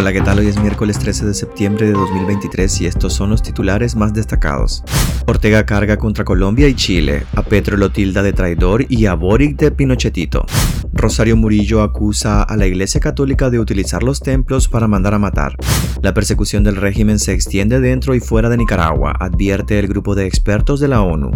Hola, ¿qué tal? Hoy es miércoles 13 de septiembre de 2023 y estos son los titulares más destacados. Ortega carga contra Colombia y Chile, a Petro lo tilda de traidor y a Boric de Pinochetito. Rosario Murillo acusa a la Iglesia Católica de utilizar los templos para mandar a matar. La persecución del régimen se extiende dentro y fuera de Nicaragua, advierte el grupo de expertos de la ONU.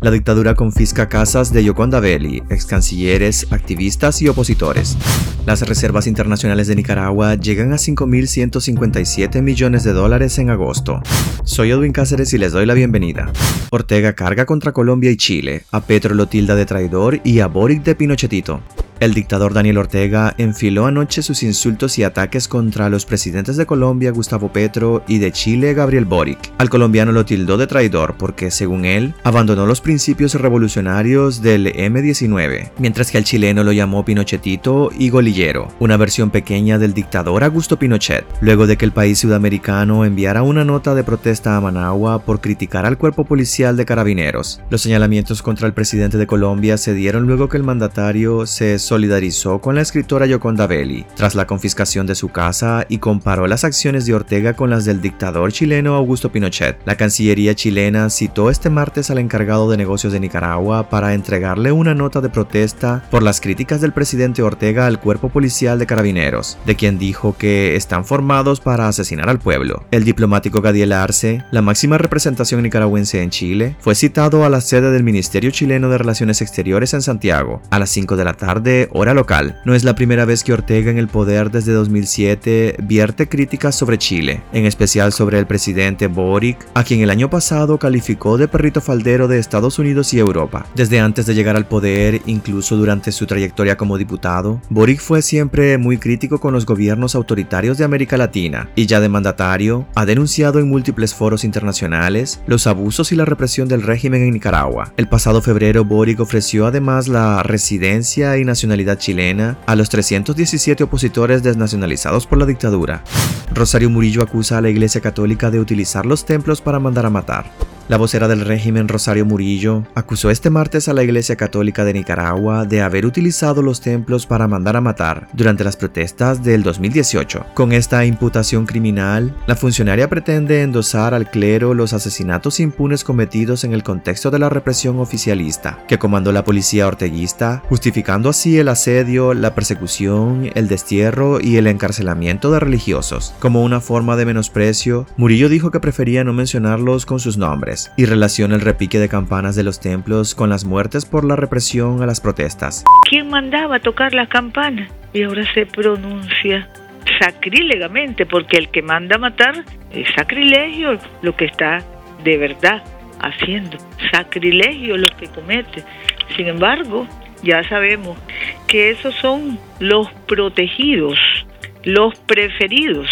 La dictadura confisca casas de Yoconda Belli, ex cancilleres, activistas y opositores. Las reservas internacionales de Nicaragua llegan a 5.157 millones de dólares en agosto. Soy Edwin Cáceres y les doy la bienvenida. Ortega carga contra Colombia y Chile, a Petro lo tilda de traidor y a Boric de Pinochetito. El dictador Daniel Ortega enfiló anoche sus insultos y ataques contra los presidentes de Colombia Gustavo Petro y de Chile Gabriel Boric. Al colombiano lo tildó de traidor porque, según él, abandonó los principios revolucionarios del M-19, mientras que al chileno lo llamó Pinochetito y Golillero, una versión pequeña del dictador Augusto Pinochet, luego de que el país sudamericano enviara una nota de protesta a Managua por criticar al cuerpo policial de carabineros. Los señalamientos contra el presidente de Colombia se dieron luego que el mandatario se solidarizó con la escritora Yoconda Belli tras la confiscación de su casa y comparó las acciones de Ortega con las del dictador chileno Augusto Pinochet. La Cancillería chilena citó este martes al encargado de negocios de Nicaragua para entregarle una nota de protesta por las críticas del presidente Ortega al cuerpo policial de carabineros, de quien dijo que están formados para asesinar al pueblo. El diplomático Gadiel Arce, la máxima representación nicaragüense en Chile, fue citado a la sede del Ministerio chileno de Relaciones Exteriores en Santiago a las 5 de la tarde hora local. No es la primera vez que Ortega en el poder desde 2007 vierte críticas sobre Chile, en especial sobre el presidente Boric, a quien el año pasado calificó de perrito faldero de Estados Unidos y Europa. Desde antes de llegar al poder, incluso durante su trayectoria como diputado, Boric fue siempre muy crítico con los gobiernos autoritarios de América Latina y ya de mandatario ha denunciado en múltiples foros internacionales los abusos y la represión del régimen en Nicaragua. El pasado febrero Boric ofreció además la residencia y nacionalidad chilena a los 317 opositores desnacionalizados por la dictadura. Rosario Murillo acusa a la Iglesia Católica de utilizar los templos para mandar a matar. La vocera del régimen Rosario Murillo acusó este martes a la Iglesia Católica de Nicaragua de haber utilizado los templos para mandar a matar durante las protestas del 2018. Con esta imputación criminal, la funcionaria pretende endosar al clero los asesinatos impunes cometidos en el contexto de la represión oficialista que comandó la policía orteguista, justificando así el asedio, la persecución, el destierro y el encarcelamiento de religiosos. Como una forma de menosprecio, Murillo dijo que prefería no mencionarlos con sus nombres y relaciona el repique de campanas de los templos con las muertes por la represión a las protestas. ¿Quién mandaba tocar las campanas? Y ahora se pronuncia sacrílegamente, porque el que manda matar es sacrilegio lo que está de verdad haciendo, sacrilegio lo que comete. Sin embargo, ya sabemos que esos son los protegidos, los preferidos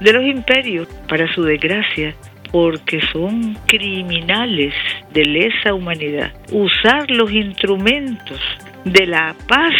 de los imperios para su desgracia porque son criminales de lesa humanidad. Usar los instrumentos de la paz,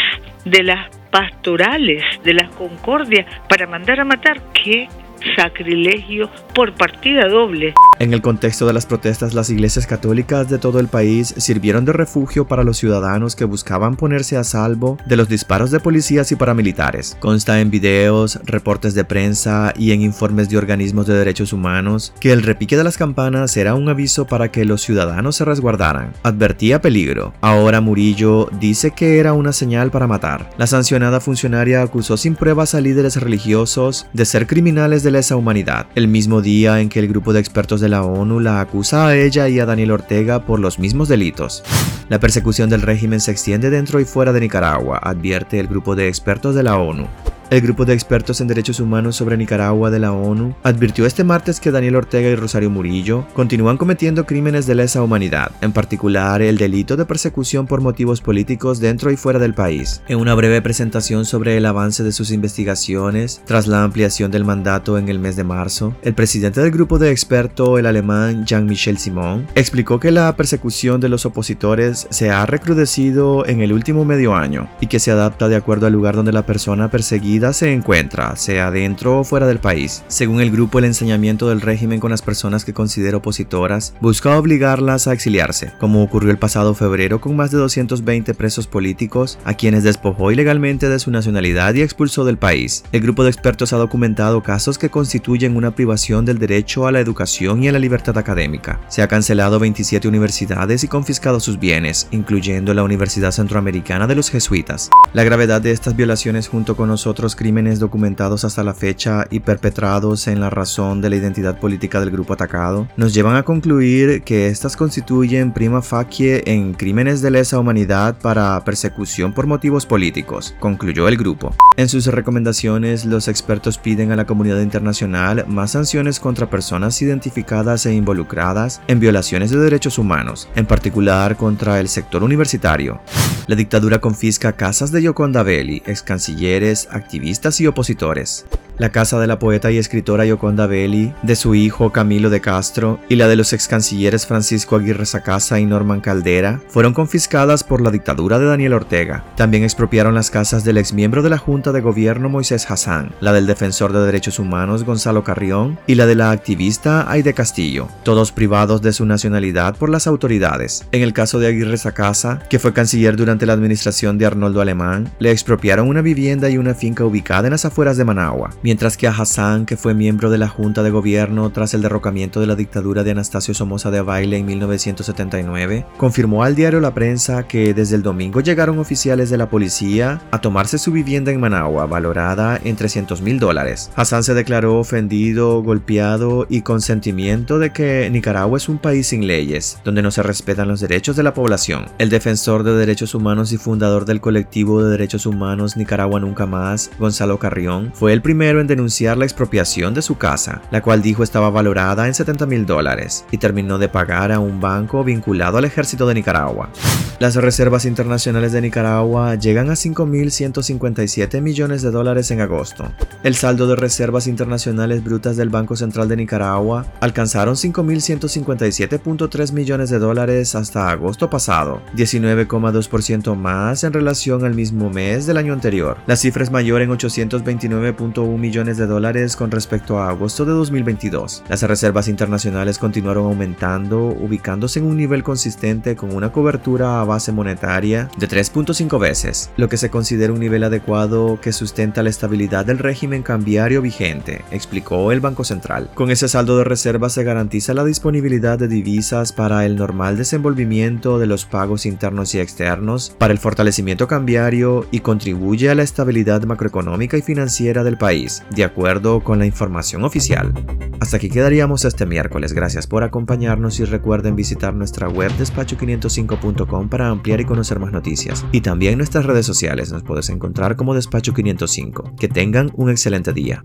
de las pastorales, de las concordias para mandar a matar, ¿qué sacrilegio por partida doble. En el contexto de las protestas, las iglesias católicas de todo el país sirvieron de refugio para los ciudadanos que buscaban ponerse a salvo de los disparos de policías y paramilitares. Consta en videos, reportes de prensa y en informes de organismos de derechos humanos que el repique de las campanas era un aviso para que los ciudadanos se resguardaran. Advertía peligro. Ahora Murillo dice que era una señal para matar. La sancionada funcionaria acusó sin pruebas a líderes religiosos de ser criminales de lesa humanidad, el mismo día en que el grupo de expertos la ONU la acusa a ella y a Daniel Ortega por los mismos delitos. La persecución del régimen se extiende dentro y fuera de Nicaragua, advierte el grupo de expertos de la ONU. El grupo de expertos en derechos humanos sobre Nicaragua de la ONU advirtió este martes que Daniel Ortega y Rosario Murillo continúan cometiendo crímenes de lesa humanidad, en particular el delito de persecución por motivos políticos dentro y fuera del país. En una breve presentación sobre el avance de sus investigaciones tras la ampliación del mandato en el mes de marzo, el presidente del grupo de expertos, el alemán Jean-Michel Simon, explicó que la persecución de los opositores se ha recrudecido en el último medio año y que se adapta de acuerdo al lugar donde la persona perseguida Se encuentra, sea dentro o fuera del país. Según el grupo, el ensañamiento del régimen con las personas que considera opositoras busca obligarlas a exiliarse, como ocurrió el pasado febrero con más de 220 presos políticos a quienes despojó ilegalmente de su nacionalidad y expulsó del país. El grupo de expertos ha documentado casos que constituyen una privación del derecho a la educación y a la libertad académica. Se ha cancelado 27 universidades y confiscado sus bienes, incluyendo la Universidad Centroamericana de los Jesuitas. La gravedad de estas violaciones junto con los crímenes documentados hasta la fecha y perpetrados en la razón de la identidad política del grupo atacado nos llevan a concluir que estas constituyen prima facie en crímenes de lesa humanidad para persecución por motivos políticos, concluyó el grupo. En sus recomendaciones, los expertos piden a la comunidad internacional más sanciones contra personas identificadas e involucradas en violaciones de derechos humanos, en particular contra el sector universitario. La dictadura confisca casas de Yoconda Belli, ex cancilleres, activistas y opositores la casa de la poeta y escritora Yoconda Belli, de su hijo Camilo de Castro y la de los ex cancilleres Francisco Aguirre Sacasa y Norman Caldera fueron confiscadas por la dictadura de Daniel Ortega. También expropiaron las casas del exmiembro de la Junta de Gobierno Moisés Hassan, la del defensor de derechos humanos Gonzalo Carrión y la de la activista Aide Castillo, todos privados de su nacionalidad por las autoridades. En el caso de Aguirre Sacasa, que fue canciller durante la administración de Arnoldo Alemán, le expropiaron una vivienda y una finca ubicada en las afueras de Managua mientras que a Hassan, que fue miembro de la Junta de Gobierno tras el derrocamiento de la dictadura de Anastasio Somoza de Baile en 1979, confirmó al diario La Prensa que desde el domingo llegaron oficiales de la policía a tomarse su vivienda en Managua, valorada en 300 mil dólares. Hassan se declaró ofendido, golpeado y con sentimiento de que Nicaragua es un país sin leyes, donde no se respetan los derechos de la población. El defensor de derechos humanos y fundador del colectivo de derechos humanos Nicaragua Nunca Más, Gonzalo Carrión, fue el primero en denunciar la expropiación de su casa, la cual dijo estaba valorada en 70 mil dólares, y terminó de pagar a un banco vinculado al ejército de Nicaragua. Las reservas internacionales de Nicaragua llegan a 5.157 millones de dólares en agosto. El saldo de reservas internacionales brutas del Banco Central de Nicaragua alcanzaron 5.157.3 millones de dólares hasta agosto pasado, 19,2% más en relación al mismo mes del año anterior. La cifra es mayor en 829.1 millones de dólares con respecto a agosto de 2022. Las reservas internacionales continuaron aumentando, ubicándose en un nivel consistente con una cobertura a base monetaria de 3.5 veces, lo que se considera un nivel adecuado que sustenta la estabilidad del régimen cambiario vigente, explicó el Banco Central. Con ese saldo de reservas se garantiza la disponibilidad de divisas para el normal desenvolvimiento de los pagos internos y externos, para el fortalecimiento cambiario y contribuye a la estabilidad macroeconómica y financiera del país de acuerdo con la información oficial. Hasta aquí quedaríamos este miércoles. Gracias por acompañarnos y recuerden visitar nuestra web despacho505.com para ampliar y conocer más noticias. Y también nuestras redes sociales nos puedes encontrar como Despacho 505. Que tengan un excelente día.